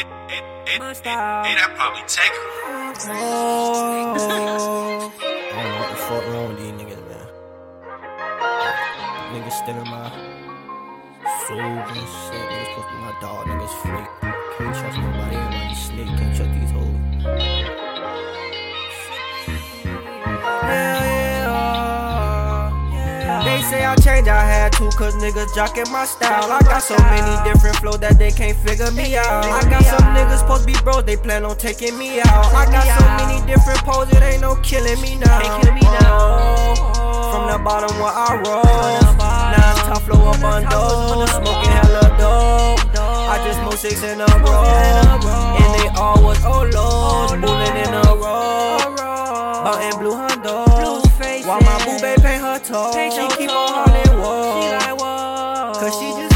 it, it, it, it, it, I probably take her. Oh, I don't know what the fuck wrong with these niggas, man. Niggas stealing my soul and shit. Niggas supposed to be my dog. Niggas fake. Can't trust nobody. Everybody snake. Can't trust these hoes. Hell yeah. They say I changed, I had to, cause niggas jocking my style. I got so many different flows that they can't figure me out. I got some niggas supposed to be bros, they plan on taking me out. I got so many different poses, it ain't no killing me now. Oh, from the bottom where I roll, now it's top flow up on those, smoking hella dope. I just smoked six in a row, and they all was oh, Olos, bullet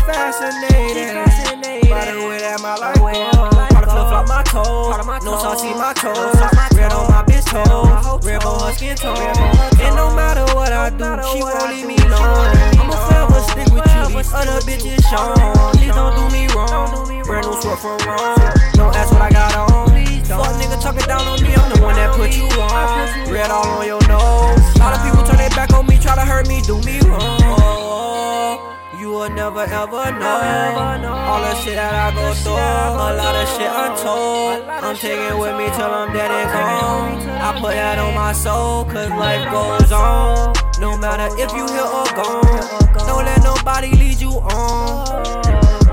just fascinated. by the way that my life go. Powder flip flop my toes, no sauce my toes, red on my bitch toes, red on her skin tone. And no matter what I do, she won't leave me alone. I'ma forever stick with you, these other bitches shown. Please don't do me wrong, brand new sweat from wrong. Don't ask what I got on. Fuck nigga talking down on me, I'm the one that put you on. Red all on your nose. A lot of people turn their back on me, try to hurt me, do me wrong. Will never ever know all the shit that I go through. A lot of shit untold. I'm taking with me till I'm dead and gone. I put that on my soul, cause life goes on. No matter if you here or gone, don't let nobody lead you on.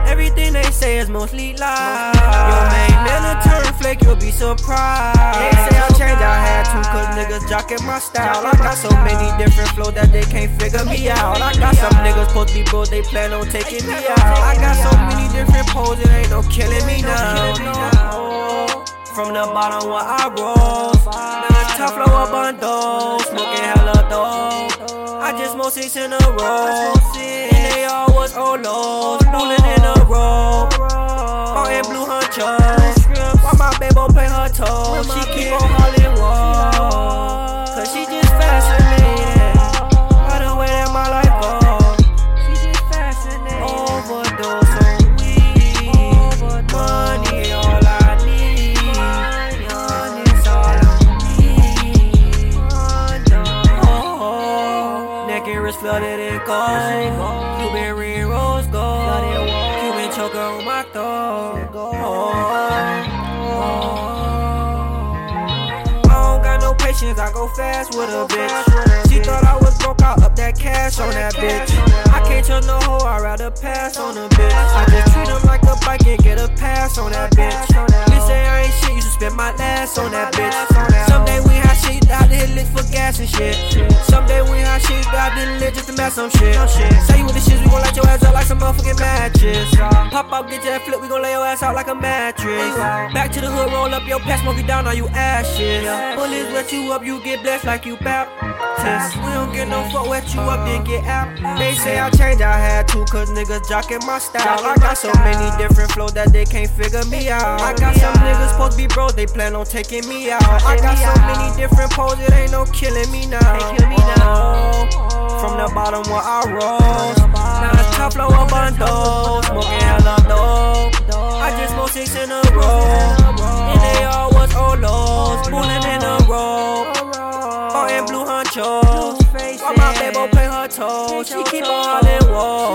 Everything they say is mostly lies. Your main man a turn flake, you'll be surprised. They say I changed, I had to, cause niggas jocking my style. I got so many different flows that they can't figure me out. I got some supposed to be bros, they plan on taking me out. I got so many different poses, ain't no killing me now. From the bottom where I roll, now top flow up on those, smoking hella dope. I just smoked six in a row, and they all was Olos, bullet in a row, and blue hunchos. While my baby play her toes, she keep on hollering Cuban rose gold. Cuban choker on my throat. Oh, oh, I don't got no patience, I go fast with a bitch. She thought I was broke, I up that cash on that bitch. I can't trust no hoe, I'd rather pass on a bitch. I just treat them like a bike and get a pass on that bitch. Bitch say I ain't shit, you should spend my last on that bitch. Someday we have shit, out hit lit for gas and shit. Lit just to mess some shit. Say you with the shit, we gon' light your ass up like some motherfucking matches. Pop up, get your flip, we gon' lay your ass out like a mattress. Back to the hood, roll up your past, smoke you down, all you ashes. Bullets wet you up, you get blessed like you Baptist. We don't get no fuck, wet you up, then get out. They say I changed, I had to, cause niggas jocking my style. I got so many different flows that they can't figure me out. I got some niggas supposed to be bros, they plan on taking me out. I got so many different poses, ain't no killing me now. Bottom where I roll, now it's top flow on those, smoking hella dope. I just smoked six in a row, and they all was Olos, bullet in a row. Oh, and blue hunchos. While my baby play her toes, she keep on hollering whoa.